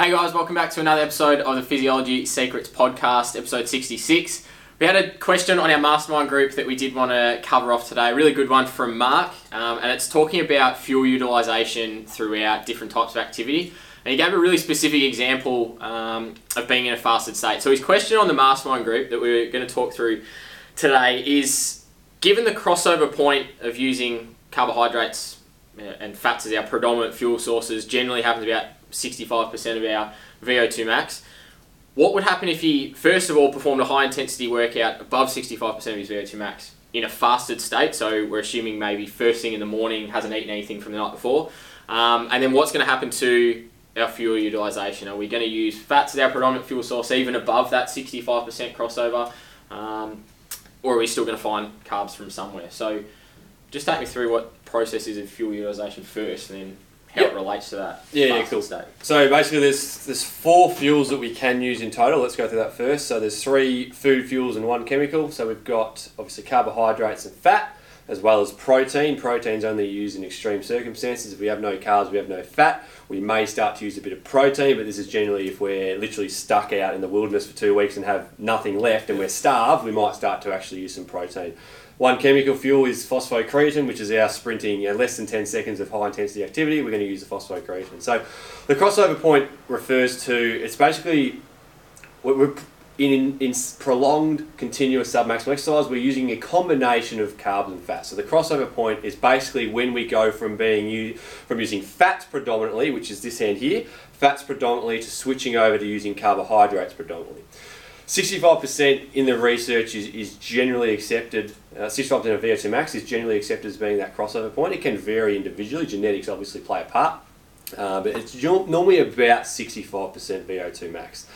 Hey guys, welcome back to another episode of the Physiology Secrets podcast, episode 66. We had a question on our mastermind group that we did want to cover off today. A really good one from Mark, um, and it's talking about fuel utilization throughout different types of activity. And he gave a really specific example um, of being in a fasted state. So his question on the mastermind group that we we're going to talk through today is given the crossover point of using carbohydrates uh, and fats as our predominant fuel sources generally happens about 65% of our VO2 max. What would happen if he, first of all, performed a high intensity workout above 65% of his VO2 max in a fasted state? So we're assuming maybe first thing in the morning, hasn't eaten anything from the night before. Um, and then what's going to happen to our fuel utilization? Are we going to use fats as our predominant fuel source even above that 65% crossover? Um, or are we still going to find carbs from somewhere? So just take me through what processes of fuel utilization first and then how Yep. it relates to that. Yeah, yeah, cool. State. So basically, there's there's four fuels that we can use in total. Let's go through that first. So there's three food fuels and one chemical. So we've got obviously carbohydrates and fat, as well as protein. Protein's only used in extreme circumstances. If we have no carbs, we have no fat. We may start to use a bit of protein, but this is generally if we're literally stuck out in the wilderness for two weeks and have nothing left and we're starved, we might start to actually use some protein. One chemical fuel is phosphocreatine, which is our sprinting, less than 10 seconds of high intensity activity. We're going to use the phosphocreatine. So the crossover point refers to, it's basically, we're in, in prolonged continuous submaximal exercise, we're using a combination of carbs and fats. So the crossover point is basically when we go from being from using fats predominantly, which is this hand here, fats predominantly, to switching over to using carbohydrates predominantly. 65% in the research is, is generally accepted, uh, 65% of VO2 max is generally accepted as being that crossover point. It can vary individually, genetics obviously play a part, uh, but it's normally about 65% VO2 max.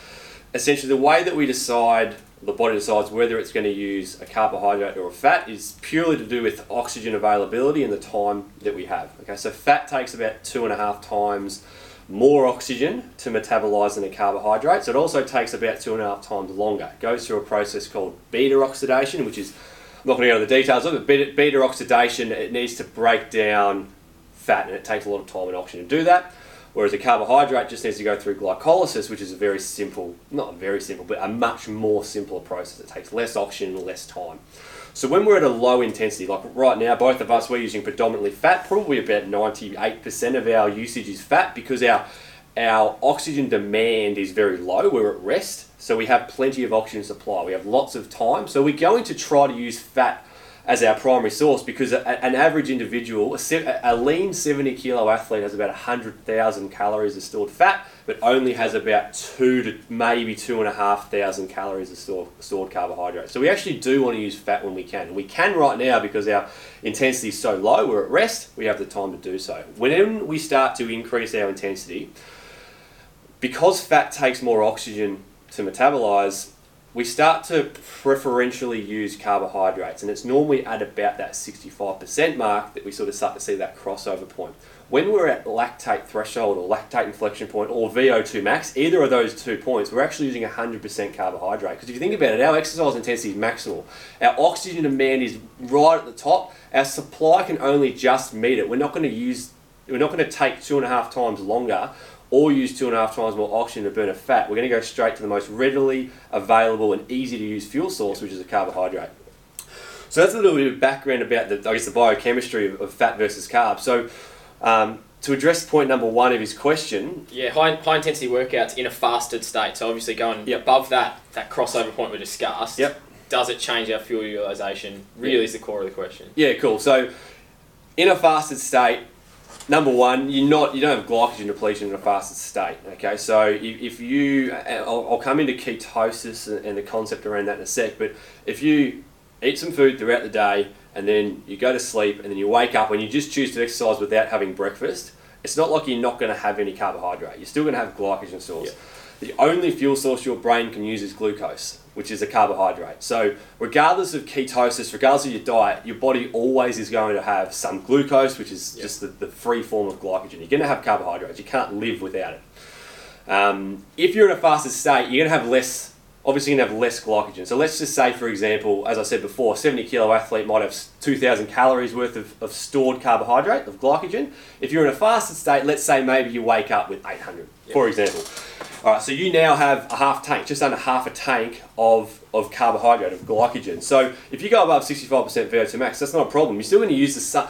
Essentially, the way that we decide, the body decides whether it's going to use a carbohydrate or a fat is purely to do with oxygen availability and the time that we have. Okay, so fat takes about two and a half times more oxygen to metabolize than a carbohydrate. So it also takes about two and a half times longer. It goes through a process called beta oxidation, which is I'm not going to go into the details of it. Beta, beta oxidation it needs to break down fat, and it takes a lot of time and oxygen to do that. Whereas a carbohydrate just needs to go through glycolysis, which is a very simple, not very simple, but a much more simpler process. It takes less oxygen less time. So when we're at a low intensity, like right now, both of us, we're using predominantly fat. Probably about 98% of our usage is fat because our our oxygen demand is very low. We're at rest, so we have plenty of oxygen supply. We have lots of time, so we're going to try to use fat as our primary source because a, an average individual, a, a lean 70 kilo athlete, has about 100,000 calories of stored fat, but only has about two to maybe two and a half thousand calories of store, stored carbohydrates. So we actually do want to use fat when we can. We can right now because our intensity is so low, we're at rest, we have the time to do so. When we start to increase our intensity, because fat takes more oxygen to metabolize, we start to preferentially use carbohydrates, and it's normally at about that 65% mark that we sort of start to see that crossover point. When we're at lactate threshold or lactate inflection point or VO2 max, either of those two points, we're actually using 100% carbohydrate. Because if you think about it, our exercise intensity is maximal. Our oxygen demand is right at the top. Our supply can only just meet it. We're not going to use, we're not going to take two and a half times longer or use two and a half times more oxygen to burn a fat. We're going to go straight to the most readily available and easy to use fuel source, which is a carbohydrate. So that's a little bit of background about the, I guess, the biochemistry of, of fat versus carbs. So um, to address point number one of his question, Yeah, high, high intensity workouts in a fasted state. So obviously going Yep. above that that crossover point we discussed. Yep. Does it change our fuel utilization? Really is the core of the question. yeah, cool. So in a fasted state, number one, you're not you don't have glycogen depletion in a fasted state. Okay, so if, if you, uh, I'll, I'll come into ketosis and, and the concept around that in a sec. But if you eat some food throughout the day and then you go to sleep and then you wake up and you just choose to exercise without having breakfast, it's not like you're not going to have any carbohydrate. You're still going to have glycogen source. The only fuel source your brain can use is glucose, which is a carbohydrate. So, regardless of ketosis, regardless of your diet, your body always is going to have some glucose, which is Yeah. just the, the free form of glycogen. You're going to have carbohydrates. You can't live without it. Um, if you're in a fasted state, you're going to have less obviously you're going to have less glycogen. So let's just say, for example, as I said before, a 70 kilo athlete might have 2,000 calories worth of, of stored carbohydrate, of glycogen. If you're in a fasted state, let's say maybe you wake up with 800, for example. All right, so you now have a half tank, just under half a tank of, of carbohydrate, of glycogen. So if you go above 65% VO2 max, that's not a problem. You're still going to use the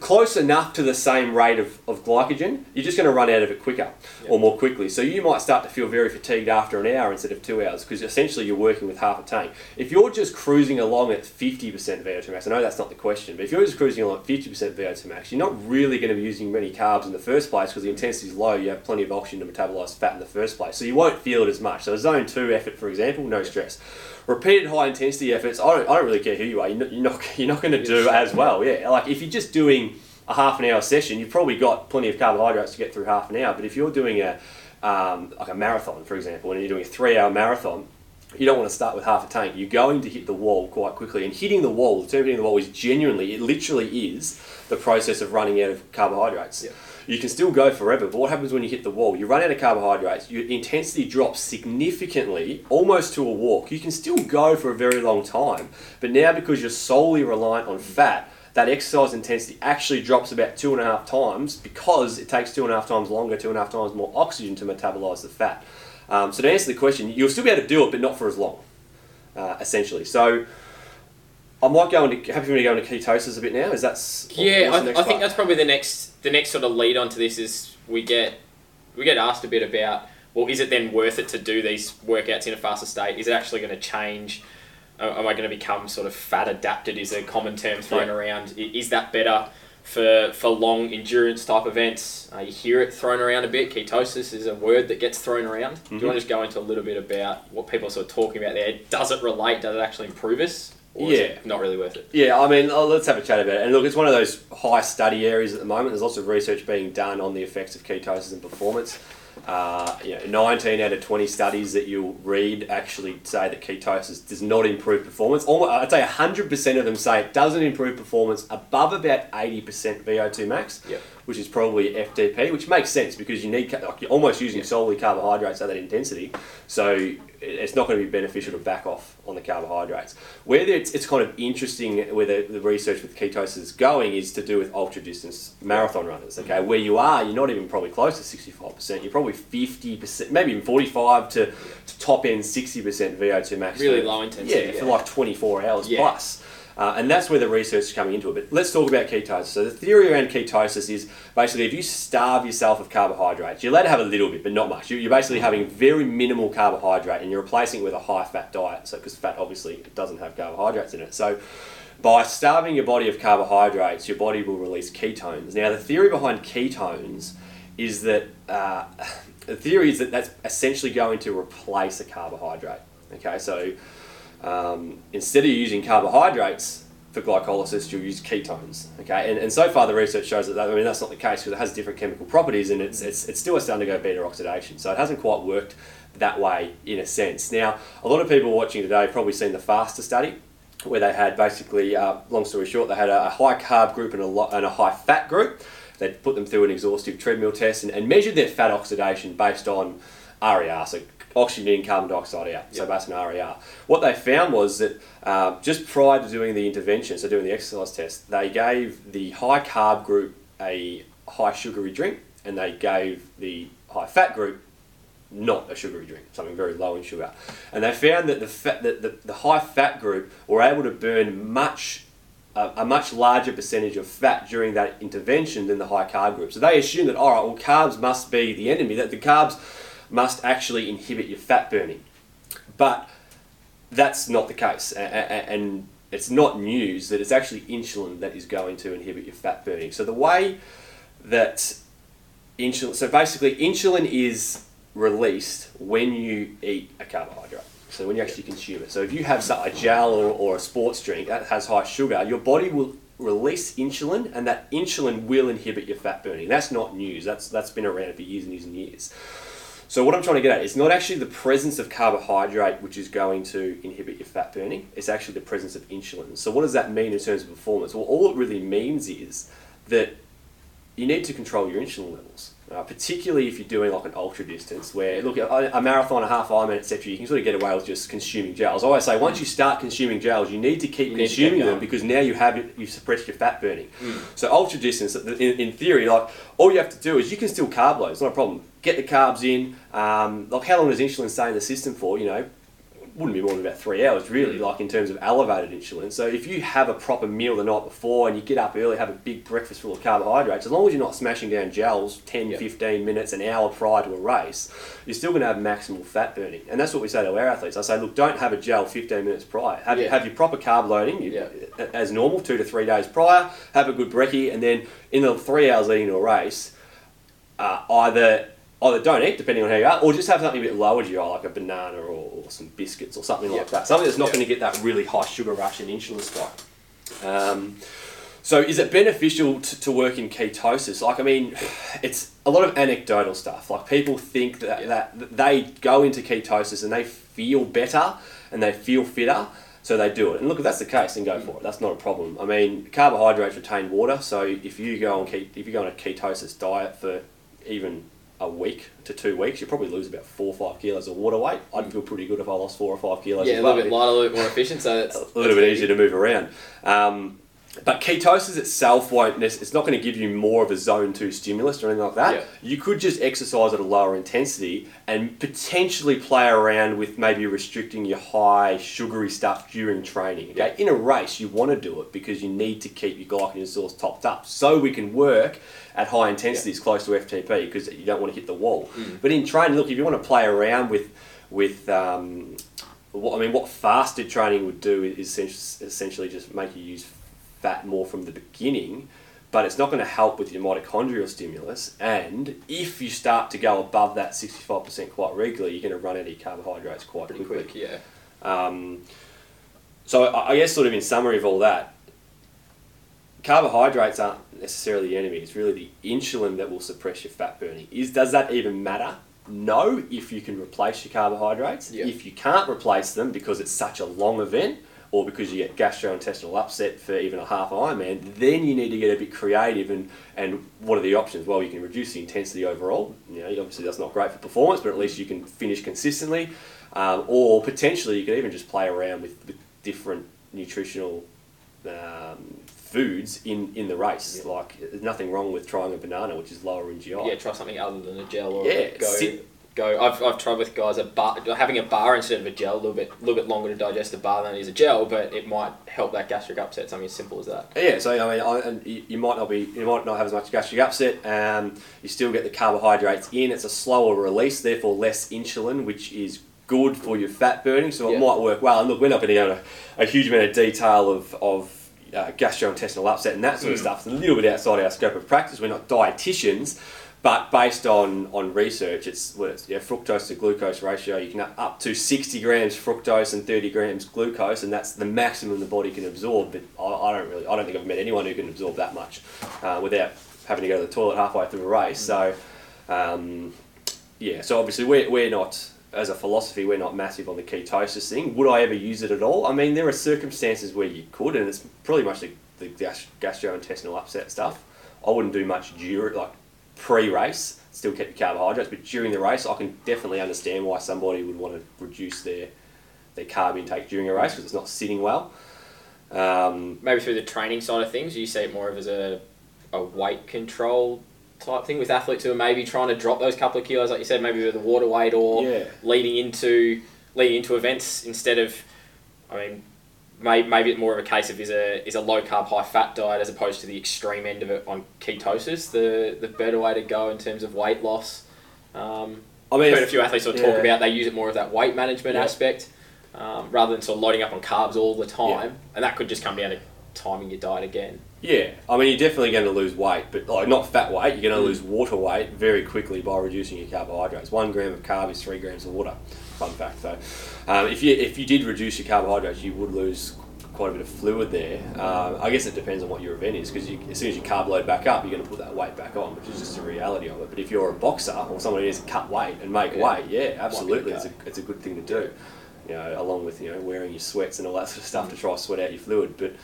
close enough to the same rate of, of glycogen, you're just going to run out of it quicker yep. or more quickly. So you might start to feel very fatigued after an hour instead of two hours because essentially you're working with half a tank. If you're just cruising along at 50% VO2 max, I know that's not the question, but if you're just cruising along at 50% VO2 max, you're not really going to be using many carbs in the first place because the intensity is low. You have plenty of oxygen to metabolize fat in the first place. So you won't feel it as much. So a zone two effort, for example, no stress repeated high intensity efforts, I don't, I don't really care who you are, you're not, you're not, you're not going to do as well. Yeah, like if you're just doing a half an hour session, you've probably got plenty of carbohydrates to get through half an hour. But if you're doing a um, like a marathon, for example, and you're doing a three hour marathon, you don't want to start with half a tank. You're going to hit the wall quite quickly. And hitting the wall, the term hitting the wall is genuinely, it literally is the process of running out of carbohydrates. Yeah. You can still go forever, but what happens when you hit the wall? You run out of carbohydrates, your intensity drops significantly, almost to a walk. You can still go for a very long time, but now because you're solely reliant on fat, that exercise intensity actually drops about two and a half times because it takes two and a half times longer, two and a half times more oxygen to metabolize the fat. Um, so to answer the question, you'll still be able to do it, but not for as long, uh, essentially. So I might go into happy for me to go into ketosis a bit now. Is that yeah? I, I think that's probably the next the next sort of lead onto this is we get we get asked a bit about well, is it then worth it to do these workouts in a faster state? Is it actually going to change? Am I going to become sort of fat adapted? Is a common term thrown yeah. around? Is that better for for long endurance type events? Uh, you hear it thrown around a bit. Ketosis is a word that gets thrown around. Mm-hmm. Do you want to just go into a little bit about what people are sort of talking about there? Does it relate? Does it actually improve us? Or yeah, not really worth it. Yeah, I mean, oh, let's have a chat about it. And look, it's one of those high study areas at the moment. There's lots of research being done on the effects of ketosis and performance. Uh, you know, 19 out of 20 studies that you'll read actually say that ketosis does not improve performance. Almost, I'd say 100% of them say it doesn't improve performance above about 80% VO2 max, yep. Which is probably FTP, which makes sense because you need like you're almost using solely carbohydrates at that intensity. So it's not going to be beneficial to back off on the carbohydrates. Where it's, it's kind of interesting where the, the research with ketosis is going is to do with ultra distance marathon runners. Mm-hmm. Okay, where you are, you're not even probably close to 65%. You're probably 50%, maybe even 45 to, to top end 60% VO2 max. Really low intensity. Yeah, yeah, for like 24 hours yeah. plus. Uh, and that's where the research is coming into it. But let's talk about ketosis. So the theory around ketosis is basically if you starve yourself of carbohydrates, you're allowed to have a little bit, but not much. You're basically having very minimal carbohydrate, and you're replacing it with a high fat diet. So because fat obviously doesn't have carbohydrates in it. So by starving your body of carbohydrates, your body will release ketones. Now the theory behind ketones is that uh, the theory is that that's essentially going to replace a carbohydrate. Okay, so um, instead of using carbohydrates for glycolysis, you'll use ketones. Okay, and, and so far the research shows that, that I mean that's not the case because it has different chemical properties and it's, it's, it still has to undergo beta oxidation. So it hasn't quite worked that way in a sense. Now, a lot of people watching today probably seen the FASTER study where they had basically, uh, long story short, they had a, a high carb group and a, lo- and a high fat group. They put them through an exhaustive treadmill test and, and measured their fat oxidation based on RER, so oxygen in, carbon dioxide out, so based on RER. What they found was that uh, just prior to doing the intervention, so doing the exercise test, they gave the high carb group a high sugary drink, and they gave the high fat group not a sugary drink, something very low in sugar. And they found that the fat, that the, the high fat group were able to burn much a, much larger percentage of fat during that intervention than the high carb group. So they assumed that all right, well, carbs must be the enemy. That the carbs must actually inhibit your fat burning. But that's not the case. And it's not news that it's actually insulin that is going to inhibit your fat burning. So the way that insulin, so basically insulin is released when you eat a carbohydrate. So when you actually consume it. So if you have a gel or, or a sports drink that has high sugar, your body will release insulin and that insulin will inhibit your fat burning. That's not news. That's that's been around for years and years and years. So what I'm trying to get at is not actually the presence of carbohydrate which is going to inhibit your fat burning. It's actually the presence of insulin. So what does that mean in terms of performance? Well, all it really means is that you need to control your insulin levels. Uh, particularly if you're doing like an ultra distance, where look a, a marathon, a half Ironman, etc. You can sort of get away with just consuming gels. I always say once you start consuming gels, you need to keep You to consuming keep them because now you have it, you've suppressed your fat burning. Mm. So ultra distance, in, in theory, like all you have to do is you can still carb load. It's not a problem. Get the carbs in. Um, like how long does insulin stay in the system for? You know, wouldn't be more than about three hours, really. Like in terms of elevated insulin. So if you have a proper meal the night before and you get up early, have a big breakfast full of carbohydrates, as long as you're not smashing down gels 10, Yeah. 15 minutes, an hour prior to a race, you're still going to have maximal fat burning. And that's what we say to our athletes. I say, look, don't have a gel 15 minutes prior. Have, Yeah. have your proper carb loading you, Yeah. as normal, two to three days prior. Have a good brekkie, and then in the three hours leading to a race, uh, either either don't eat, depending on how you are, or just have something a bit lower GI, like a banana or, or some biscuits or something Yeah. like that. Something that's not Yeah. going to get that really high sugar rush and insulin spike. Um, so is it beneficial to, to work in ketosis? Like, I mean, it's a lot of anecdotal stuff. Like people think that, Yeah. that, that they go into ketosis and they feel better and they feel fitter, so they do it. And look, if that's the case, then go for it. That's not a problem. I mean, carbohydrates retain water, so if you go on ke- if you go on a ketosis diet for even a week to two weeks, you probably lose about four or five kilos of water weight. I'd feel pretty good if I lost four or five kilos. Yeah, a little bit lighter, a little bit more efficient. So it's a little bit easier to move around. Um, but ketosis itself won't. It's not going to give you more of a zone two stimulus or anything like that. Yeah. You could just exercise at a lower intensity and potentially play around with maybe restricting your high sugary stuff during training. Okay, in a race you want to do it because you need to keep your glycogen stores topped up so we can work at high intensities close to FTP because you don't want to hit the wall. Mm. But in training, look, if you want to play around with with um, what I mean, what fasted training would do is essentially just make you use fat more from the beginning, but it's not going to help with your mitochondrial stimulus. And if you start to go above that 65% quite regularly, you're going to run out of your carbohydrates quite pretty quickly. quick. Yeah. Um, so I guess sort of in summary of all that, carbohydrates aren't necessarily the enemy. It's really the insulin that will suppress your fat burning. Is does that even matter? No, if you can replace your carbohydrates. Yeah. If you can't replace them because it's such a long event, or because you get gastrointestinal upset for even a half Ironman, then you need to get a bit creative and, and what are the options? Well, you can reduce the intensity overall. You know, obviously that's not great for performance, but at least you can finish consistently. Um, or potentially you could even just play around with, with different nutritional um, foods in, in the race. Like there's nothing wrong with trying a banana, which is lower in GI. Yeah, try something other than a gel or Yeah, go sit- go. I've, I've tried with guys a bar, having a bar instead of a gel, a little bit little bit longer to digest a bar than it is a gel, but it might help that gastric upset. Something as simple as that. Yeah, so I mean, I, and you, you might not be, you might not have as much gastric upset. Um, you still get the carbohydrates in. It's a slower release, therefore less insulin, which is good for your fat burning. So it Yeah. might work well. And look, we're not going to go into a huge amount of detail of of uh, gastrointestinal upset and that sort of Mm. stuff. It's a little bit outside our scope of practice. We're not dietitians. But based on, on research, it's, yeah, fructose to glucose ratio. You can up, up to 60 grams fructose and 30 grams glucose, and that's the maximum the body can absorb. But I, I don't really, I don't think I've met anyone who can absorb that much uh, without having to go to the toilet halfway through a race. So, um, yeah. So obviously we're, we're not, as a philosophy, we're not massive on the ketosis thing. Would I ever use it at all? I mean, there are circumstances where you could, and it's pretty much the, the gastrointestinal upset stuff. I wouldn't do much during, like pre-race. Still keep your carbohydrates, but during the race, I can definitely understand why somebody would want to reduce their their carb intake during a race because it's not sitting well. Um, Maybe through the training side of things, you see it more of as a a weight control type thing with athletes who are maybe trying to drop those couple of kilos, like you said, maybe with the water weight or yeah. leading into leading into events instead of, I mean, maybe it's more of a case of is a is a low carb high fat diet as opposed to the extreme end of it on ketosis the the better way to go in terms of weight loss. Um, I mean, I've heard a few athletes sort of talk about they use it more of that weight management Yeah. aspect um, rather than sort of loading up on carbs all the time, and that could just come down to timing your diet again. Yeah, I mean, you're definitely going to lose weight, but like not fat weight. You're going to Mm. lose water weight very quickly by reducing your carbohydrates. One gram of carb is three grams of water. Fun fact, though. Um, if you if you did reduce your carbohydrates, you would lose quite a bit of fluid there. Um, I guess it depends on what your event is, because as soon as you carb load back up, you're going to put that weight back on, which is just the reality of it. But if you're a boxer or someone who needs to cut weight and make Yeah. weight, yeah, absolutely, it's a, it's a good thing to do. You know, along with you know wearing your sweats and all that sort of stuff to try to sweat out your fluid, but.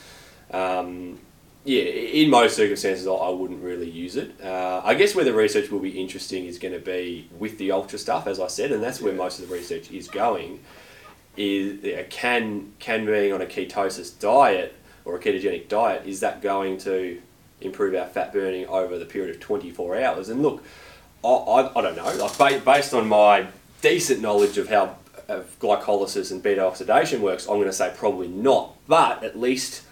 Um, yeah, in most circumstances, I- I wouldn't really use it. Uh, I guess where the research will be interesting is going to be with the ultra stuff, as I said, and that's where Yeah. most of the research is going. Is yeah, can can being on a ketosis diet or a ketogenic diet is that going to improve our fat burning over the period of twenty four hours? And look, I, I, I don't know. Like ba- based on my decent knowledge of how of glycolysis and beta oxidation works, I'm going to say probably not. But at least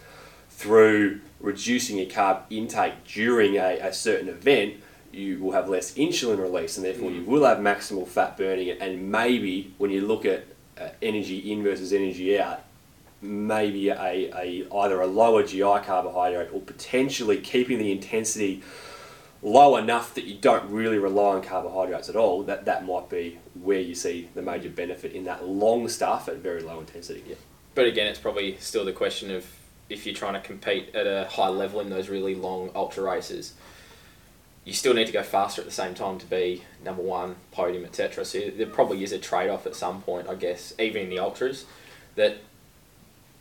through reducing your carb intake during a, a certain event, you will have less insulin release, and therefore you will have maximal fat burning. And maybe when you look at uh, energy in versus energy out, maybe a, a either a lower GI carbohydrate or potentially keeping the intensity low enough that you don't really rely on carbohydrates at all, that, that might be where you see the major benefit in that long stuff at very low intensity. Yeah. But again, it's probably still the question of if you're trying to compete at a high level in those really long ultra races, you still need to go faster at the same time to be number one, podium, etc. So there probably is a trade off at some point, I guess, even in the ultras, that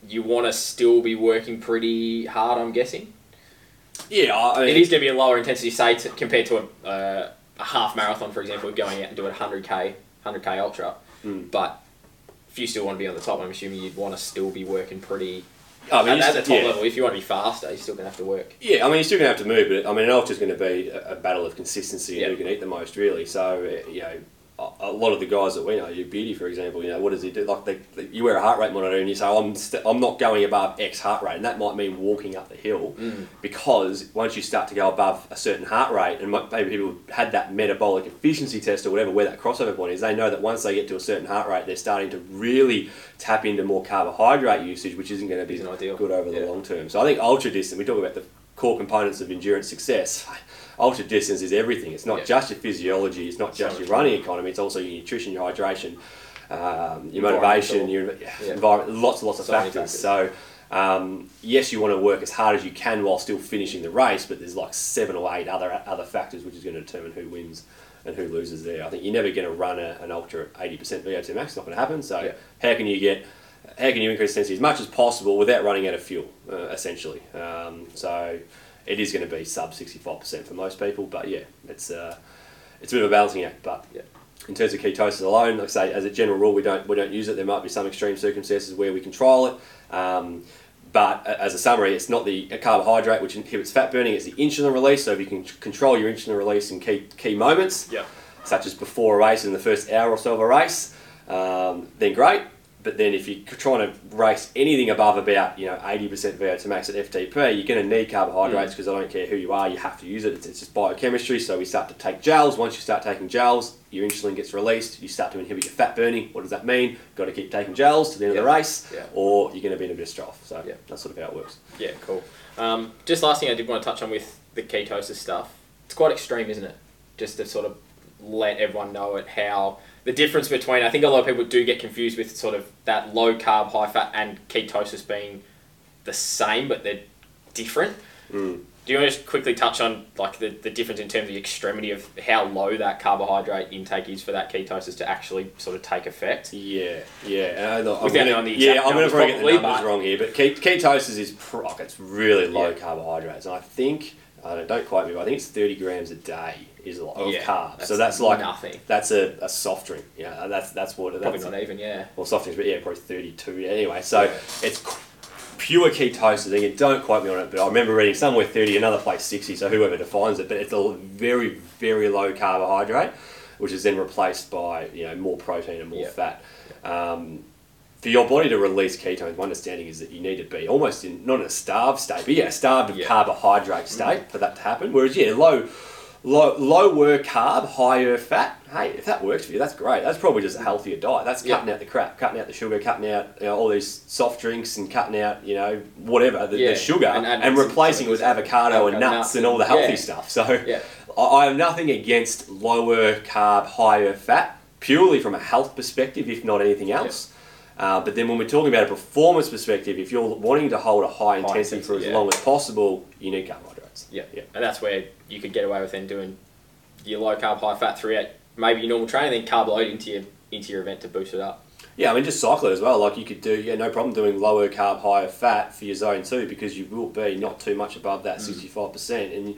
you want to still be working pretty hard, I'm guessing. Yeah, I mean, It is going to be a lower intensity, say, to, compared to a, uh, a half marathon, for example, going out and doing a 100k, 100k ultra. Mm. But if you still want to be on the top, I'm assuming you'd want to still be working pretty I mean, at, at the top yeah. level. If you want to be faster, you're still going to have to work. Yeah, I mean, you're still going to have to move, but I mean, an ultra's going to be a, a battle of consistency and Yeah. who can eat the most, really. So, uh, you know, a, lot of the guys that we know, your beauty, for example, you know, what does he do? Like, they, they- you wear a heart rate monitor and you say, I'm, st- I'm not going above X heart rate, and that might mean walking up the hill Mm. because once you start to go above a certain heart rate, and maybe people had that metabolic efficiency test or whatever, where that crossover point is, they know that once they get to a certain heart rate, they're starting to really tap into more carbohydrate usage, which isn't going to be Isn't ideal. good over the long term. So I think ultra distance, we talk about the core components of endurance success. Ultra distance is everything. It's not Yeah. just your physiology, it's not just So your running economy, it's also your nutrition, your hydration, um, your motivation, your Yeah. environment, lots and lots of So factors. So, um, yes, you want to work as hard as you can while still finishing the race, but there's like seven or eight other other factors which is going to determine who wins and who loses there. I think you're never going to run a, an ultra at 80% VO2 max. It's not going to happen. So, Yeah. how can you get how can you increase intensity as much as possible without running out of fuel, uh, essentially? Um, so, it is going to be sub 65% for most people, but yeah, it's uh, it's a bit of a balancing act. But Yeah. in terms of ketosis alone, like I say, as a general rule, we don't we don't use it. There might be some extreme circumstances where we control it. Um, but as a summary, it's not the carbohydrate which inhibits fat burning; it's the insulin release. So if you can control your insulin release in key key moments, Yeah. such as before a race in the first hour or so of a race, um, then great. But then if you're trying to race anything above about you know 80% VO2 max at FTP, you're going to need carbohydrates because I don't care who you are, you have to use it. It's, it's just biochemistry. So we start to take gels. Once you start taking gels, your insulin gets released. You start to inhibit your fat burning. What does that mean? Got to keep taking gels to the end of the race, or you're going to be in a bit of strife. So Yeah. that's sort of how it works. Yeah, cool. Um, just last thing I did want to touch on with the ketosis stuff. It's quite extreme, isn't it? Just to sort of let everyone know it how the difference between I think a lot of people do get confused with sort of that low carb, high fat, and ketosis being the same, but they're different. Mm. Do you want to just quickly touch on like the, the difference in terms of the extremity of how low that carbohydrate intake is for that ketosis to actually sort of take effect? Yeah, yeah. I, I'm Without knowing the yeah, I'm going to probably get the numbers but- wrong here, but ketosis is pro- like, it's really low Yeah. carbohydrates, and I think I don't, don't quite me, but I think it's 30 grams a day is a lot of Yeah, carbs. so that's like nothing. that's a, a soft drink. Yeah, that's that's what Probably that's not even, yeah. well soft drinks, but yeah, probably 32. Yeah, anyway, so Yeah. it's pure ketosis. Again, don't quote me on it, but I remember reading somewhere 30, another place 60. So whoever defines it, but it's a very very low carbohydrate, which is then replaced by you know more protein and more Yeah. fat. Um, for your body to release ketones, my understanding is that you need to be almost in not in a starved state, but yeah, a starved of Yeah. carbohydrate state for that to happen. Whereas yeah, low, low, lower carb, higher fat. Hey, if that works for you, that's great. That's probably just a healthier diet. That's Yeah. cutting out the crap, cutting out the sugar, cutting out you know, all these soft drinks, and cutting out you know whatever the, Yeah, the sugar, and and, replacing it with of avocado and avocado, nuts nuts and all the healthy yeah. stuff. So Yeah. I, I have nothing against lower carb, higher fat, purely from a health perspective, if not anything else. Uh, but then when we're talking about a performance perspective, if you're wanting to hold a high, intensity, for as yeah. long as possible, you need carbohydrates. Yeah. Yeah. And that's where you could get away with then doing your low carb, high fat throughout maybe your normal training, then carb load into your into your event to boost it up. Yeah, I mean, just cycle it as well. Like you could do, yeah, no problem doing lower carb, higher fat for your zone two because you will be not too much above that sixty five percent, and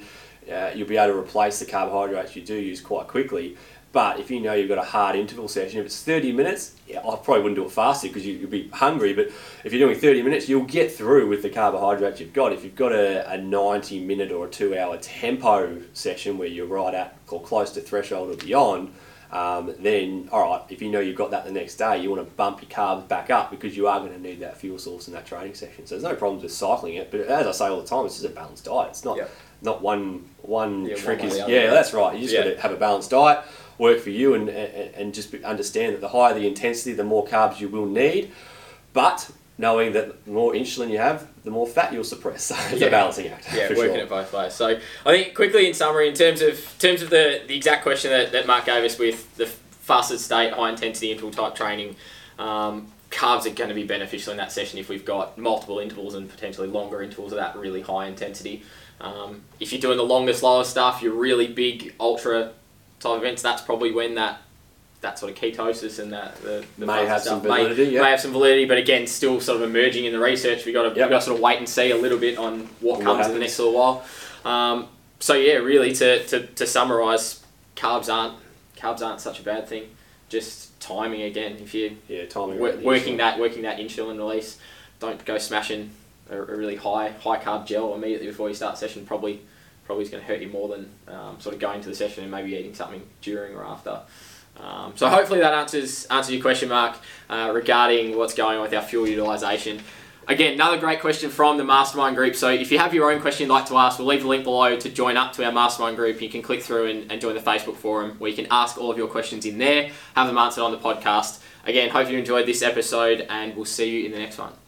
uh, you'll be able to replace the carbohydrates you do use quite quickly. But if you know you've got a hard interval session, if it's 30 minutes, yeah, I probably wouldn't do it faster because you, will be hungry. But if you're doing 30 minutes, you'll get through with the carbohydrates you've got. If you've got a, a 90 minute or a two hour tempo session where you're right at or close to threshold or beyond, um, then all right, if you know you've got that the next day, you want to bump your carbs back up because you are going to need that fuel source in that training session. So there's no problems with cycling it. But as I say all the time, it's just a balanced diet. It's not Yep. not one one Yeah, trick one is yeah, that's right. You just Yeah. got to have a balanced diet, work for you, and, and and just understand that the higher the intensity, the more carbs you will need. But knowing that the more insulin you have, the more fat you'll suppress. So it's Yeah. a balancing act. Yeah, working sure. it both ways. So I think quickly in summary, in terms of terms of the, the exact question that, that Mark gave us with the fasted state, high intensity interval type training, um, carbs are going to be beneficial in that session if we've got multiple intervals and potentially longer intervals of that really high intensity. Um, if you're doing the longer, slower stuff, your really big ultra type events, that's probably when that that sort of ketosis and that the, the May have some stuff may- validity, yeah. may have some validity, but again, still sort of emerging in the research. We got to Yep. we got to sort of wait and see a little bit on what What comes in the next little while. Um, so yeah, really to, to, to summarise, carbs aren't carbs aren't such a bad thing. Just timing again. If you Yeah, timing. wor- working insulin. that working that insulin release, don't go smashing a, a really high high carb gel immediately before you start session. Probably probably is going to hurt you more than um, sort of going to the session and maybe eating something during or after. Um, so hopefully that answers answers your question, Mark, uh, regarding what's going on with our fuel utilisation. Again, another great question from the mastermind group. So if you have your own question you'd like to ask, we'll leave the link below to join up to our mastermind group. You can click through and, and join the Facebook forum where you can ask all of your questions in there, have them answered on the podcast. Again, hope you enjoyed this episode and we'll see you in the next one.